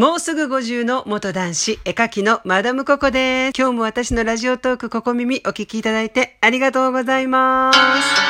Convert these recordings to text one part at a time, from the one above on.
もうすぐ50の元男子、絵描きのマダムココです。今日も私のラジオトークここ耳お聞きいただいてありがとうございます。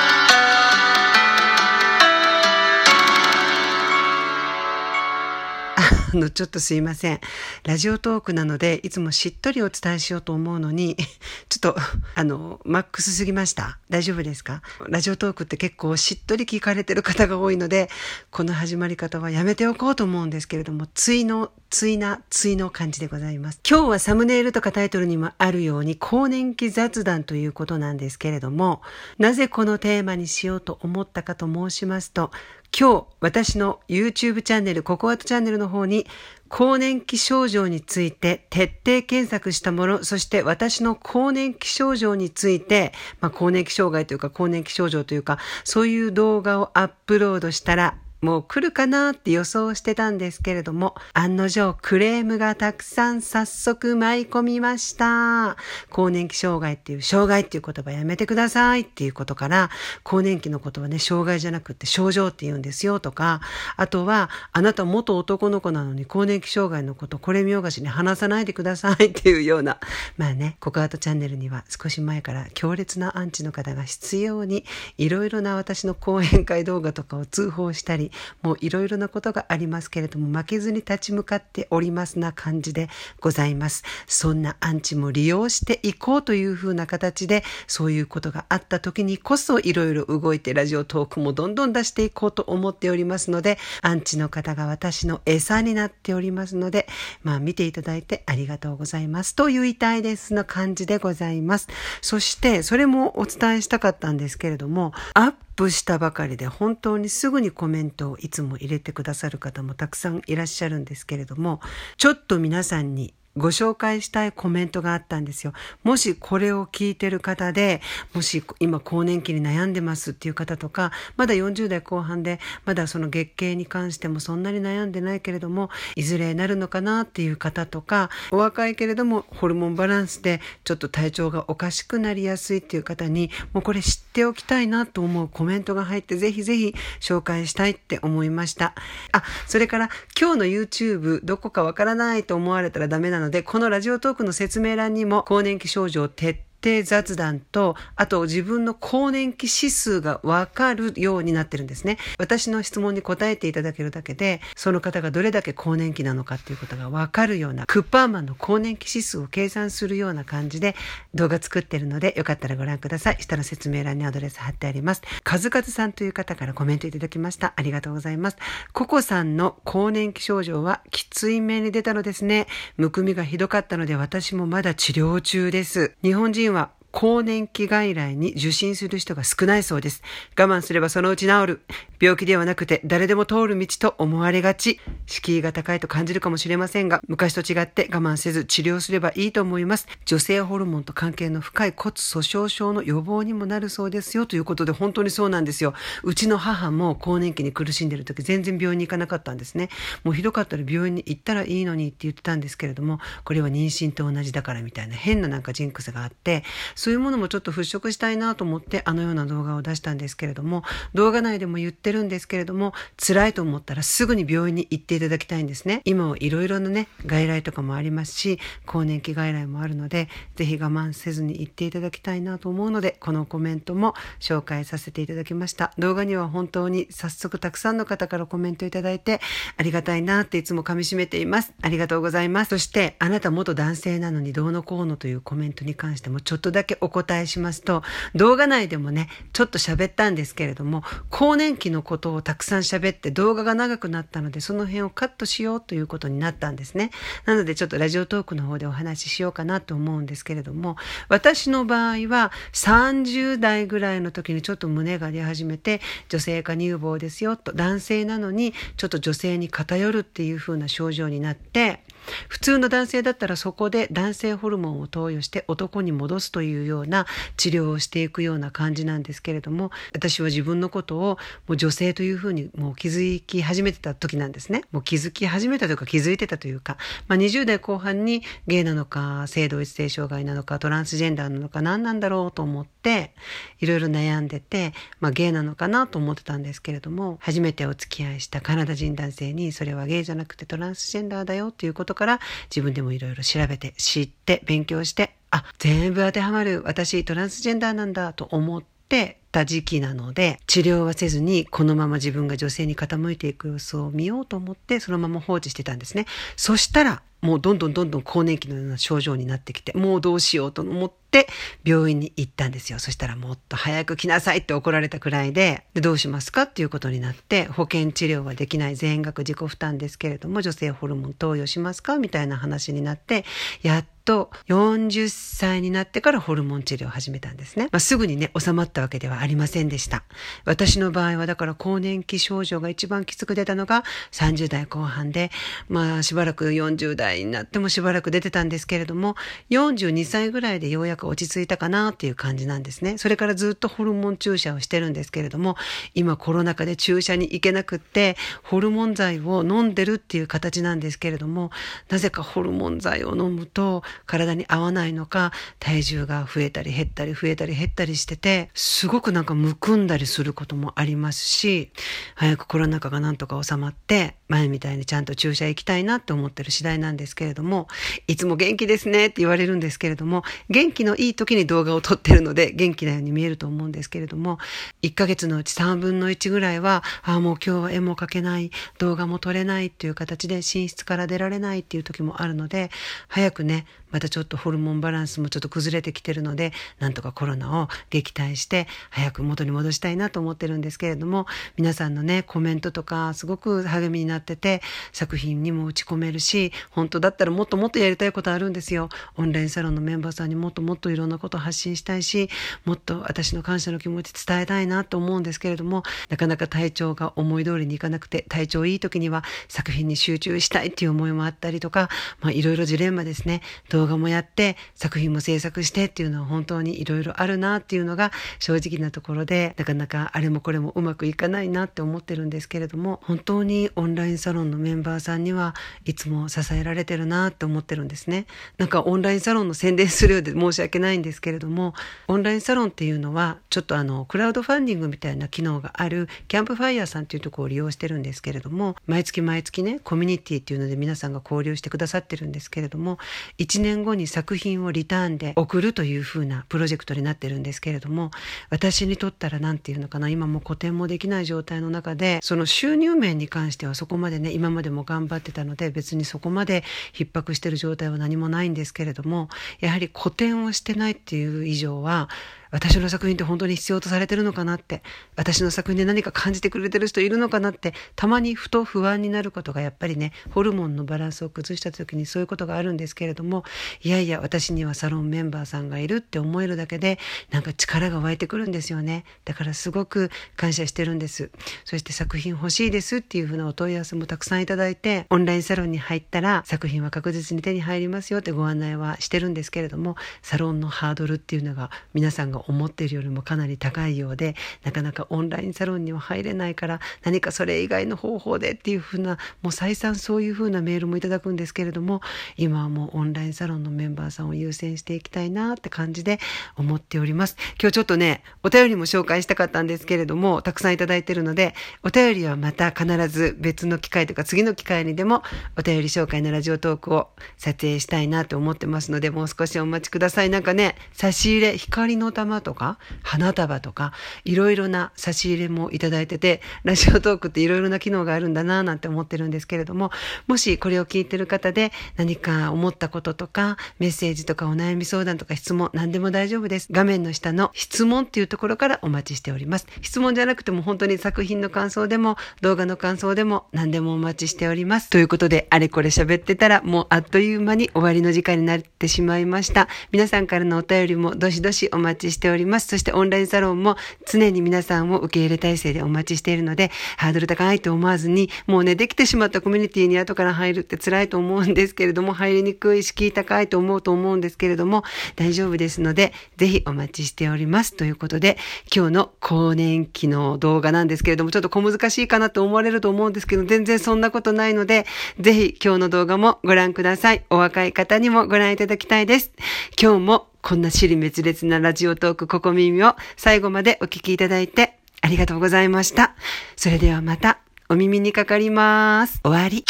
あの、ちょっとすいません。ラジオトークなので、いつもしっとりお伝えしようと思うのに、ちょっと、あの、マックスすぎました。大丈夫ですか？ラジオトークって結構しっとり聞かれてる方が多いので、この始まり方はやめておこうと思うんですけれども、ついの、ついな、ついの感じでございます。今日はサムネイルとかタイトルにもあるように、更年期雑談ということなんですけれども、なぜこのテーマにしようと思ったかと申しますと、今日私の YouTube チャンネル、ココアトチャンネルの方に更年期症状について徹底検索したもの、そして私の更年期症状について、まあ、更年期障害というか更年期症状というか、そういう動画をアップロードしたら、もう来るかなって予想してたんですけれども、案の定クレームがたくさん早速舞い込みました。更年期障害っていう、障害っていう言葉やめてくださいっていうことから、更年期のことはね、障害じゃなくって症状って言うんですよとか、あとは、あなた元男の子なのに更年期障害のこと、これ見よがしに話さないでくださいっていうような、まあね、ココアートチャンネルには少し前から強烈なアンチの方が必要に、いろいろな私の講演会動画とかを通報したり、もういろいろなことがありますけれども、負けずに立ち向かっておりますな感じでございます。そんなアンチも利用していこうというふうな形で、そういうことがあった時にこそいろいろ動いてラジオトークもどんどん出していこうと思っておりますので、アンチの方が私の餌になっておりますので、まあ見ていただいてありがとうございますと言いたいですの感じでございます。そして、それもお伝えしたかったんですけれども、アップしたばかりで本当にすぐにコメントをいつも入れてくださる方もたくさんいらっしゃるんですけれども、ちょっと皆さんにご紹介したいコメントがあったんですよ。もしこれを聞いてる方で、もし今更年期に悩んでますっていう方とか、まだ40代後半で、まだその月経に関してもそんなに悩んでないけれども、いずれなるのかなっていう方とか、お若いけれどもホルモンバランスでちょっと体調がおかしくなりやすいっていう方に、もうこれ知っておきたいなと思うコメントが入って、ぜひぜひ紹介したいって思いました。あ、それから今日の YouTube どこかわからないと思われたらダメなので、このラジオトークの説明欄にも更年期症状徹底定雑談と、あと自分の更年期指数がわかるようになってるんですね。私の質問に答えていただけるだけで、その方がどれだけ更年期なのかっていうことがわかるような、クッパーマンの更年期指数を計算するような感じで動画作ってるので、よかったらご覧ください。下の説明欄にアドレス貼ってあります。カズカズさんという方からコメントいただきました。ありがとうございます。ココさんの更年期症状はきつい目に出たのですね。むくみがひどかったので私もまだ治療中です。日本人は更年期外来に受診する人が少ないそうです。我慢すればそのうち治る。病気ではなくて誰でも通る道と思われがち。敷居が高いと感じるかもしれませんが、昔と違って我慢せず治療すればいいと思います。女性ホルモンと関係の深い骨粗鬆症の予防にもなるそうですよということで本当にそうなんですよ。うちの母も更年期に苦しんでる時全然病院に行かなかったんですね。もうひどかったら病院に行ったらいいのにって言ってたんですけれども、これは妊娠と同じだからみたいな変ななんかジンクスがあって、そういうものもちょっと払拭したいなと思ってあのような動画を出したんですけれども動画内でも言ってるんですけれども辛いと思ったらすぐに病院に行っていただきたいんですね。今はいろいろなね外来とかもありますし更年期外来もあるのでぜひ我慢せずに行っていただきたいなと思うのでこのコメントも紹介させていただきました。動画には本当に早速たくさんの方からコメントいただいてありがたいなっていつも噛み締めています。ありがとうございます。そしてあなた元男性なのにどうのこうのというコメントに関してもちょっとだけけお答えしますと、動画内でもね、ちょっと喋ったんですけれども、更年期のことをたくさん喋って動画が長くなったので、その辺をカットしようということになったんですね。なのでちょっとラジオトークの方でお話ししようかなと思うんですけれども、私の場合は30代ぐらいの時にちょっと胸が出始めて、女性化乳房ですよと、男性なのにちょっと女性に偏るっていう風な症状になって、普通の男性だったらそこで男性ホルモンを投与して男に戻すというような治療をしていくような感じなんですけれども私は自分のことをもう女性というふうにもう気づき始めてた時なんですね。もう気づき始めたというか気づいてたというか、まあ、20代後半にゲイなのか性同一性障害なのかトランスジェンダーなのか何なんだろうと思っていろいろ悩んでて、まあ、ゲイなのかなと思ってたんですけれども初めてお付き合いしたカナダ人男性にそれはゲイじゃなくてトランスジェンダーだよということから自分でもいろいろ調べて知って勉強してあ全部当てはまる私トランスジェンダーなんだと思ってた時期なので治療はせずにこのまま自分が女性に傾いていく様子を見ようと思ってそのまま放置してたんですね。そしたらもうどんどんどんどん更年期のような症状になってきてもうどうしようと思ってって病院に行ったんですよ。そしたらもっと早く来なさいって怒られたくらいででどうしますかっていうことになって保険治療はできない全額自己負担ですけれども女性ホルモン投与しますかみたいな話になってやっと40歳になってからホルモン治療を始めたんですね、まあ、すぐにね収まったわけではありませんでした。私の場合はだから更年期症状が一番きつく出たのが30代後半でまあしばらく40代になってもしばらく出てたんですけれども42歳ぐらいでようやく落ち着いたかなっていう感じなんですね。それからずっとホルモン注射をしてるんですけれども今コロナ禍で注射に行けなくってホルモン剤を飲んでるっていう形なんですけれどもなぜかホルモン剤を飲むと体に合わないのか体重が増えたり減ったり増えたり減ったりしててすごくなんかむくんだりすることもありますし早くコロナ禍がなんとか収まって前みたいにちゃんと注射行きたいなって思ってる次第なんですけれどもいつも元気ですねって言われるんですけれども元気ののいい時に動画を撮ってるので元気なように見えると思うんですけれども1ヶ月のうち3分の1ぐらいはああもう今日は絵も描けない動画も撮れないっていう形で寝室から出られないっていう時もあるので早くねまたちょっとホルモンバランスもちょっと崩れてきてるのでなんとかコロナを撃退して早く元に戻したいなと思ってるんですけれども皆さんのねコメントとかすごく励みになってて作品にも打ち込めるし本当だったらもっともっとやりたいことあるんですよ。オンラインサロンのメンバーさんにもっともっといろんなことを発信したいしもっと私の感謝の気持ち伝えたいなと思うんですけれどもなかなか体調が思い通りにいかなくて体調いい時には作品に集中したいっていう思いもあったりとかいろいろジレンマですね。動画もやって作品も制作してっていうのは本当にいろいろあるなっていうのが正直なところでなかなかあれもこれもうまくいかないなって思ってるんですけれども本当にオンラインサロンのメンバーさんにはいつも支えられてるなって思ってるんですね。なんかオンラインサロンの宣伝するようで 申し訳ないんですけれどもオンラインサロンっていうのはちょっとあのクラウドファンディングみたいな機能があるキャンプファイヤーさんっていうとこを利用してるんですけれども毎月毎月ねコミュニティっていうので皆さんが交流してくださってるんですけれども1年後に作品をリターンで送るというふうなプロジェクトになってるんですけれども私にとったら何て言うのかな今も個展もできない状態の中でその収入面に関してはそこまでね今までも頑張ってたので別にそこまで逼迫してる状態は何もないんですけれどもやはり個展をしてないっていう以上は私の作品って本当に必要とされてるのかなって私の作品で何か感じてくれてる人いるのかなってたまにふと不安になることがやっぱりねホルモンのバランスを崩した時にそういうことがあるんですけれどもいやいや私にはサロンメンバーさんがいるって思えるだけでなんか力が湧いてくるんですよね。だからすごく感謝してるんです。そして作品欲しいですっていうふうなお問い合わせもたくさんいただいてオンラインサロンに入ったら作品は確実に手に入りますよってご案内はしてるんですけれどもサロンのハードルっていうのが皆さんが思っているよりもかなり高いようでなかなかオンラインサロンには入れないから何かそれ以外の方法でっていうふうなもう再三そういうふうなメールもいただくんですけれども今はもうオンラインサロンのメンバーさんを優先していきたいなって感じで思っております。今日ちょっとねお便りも紹介したかったんですけれどもたくさんいただいてるのでお便りはまた必ず別の機会とか次の機会にでもお便り紹介のラジオトークを撮影したいなと思ってますのでもう少しお待ちください。なんかね差し入れ光の玉とか花束とかいろいろな差し入れもいただいててラジオトークっていろいろな機能があるんだななんて思ってるんですけれどももしこれを聞いてる方で何か思ったこととかメッセージとかお悩み相談とか質問何でも大丈夫です。画面の下の質問っていうところからお待ちしております。質問じゃなくても本当に作品の感想でも動画の感想でも何でもお待ちしております。ということであれこれ喋ってたらもうあっという間に終わりの時間になってしまいました。皆さんからのお便りもどしどしお待ちしてしております。そしてオンラインサロンも常に皆さんを受け入れ体制でお待ちしているので、ハードル高いと思わずに、もうね、できてしまったコミュニティに後から入るって辛いと思うんですけれども、入りにくい、敷居高いと思うと思うんですけれども、大丈夫ですので、ぜひお待ちしております。ということで、今日の更年期の動画なんですけれども、ちょっと小難しいかなと思われると思うんですけど、全然そんなことないので、ぜひ今日の動画もご覧ください。お若い方にもご覧いただきたいです。今日もこんな尻滅裂なラジオトークここ耳を最後までお聞きいただいてありがとうございました。それではまたお耳にかかります。終わり。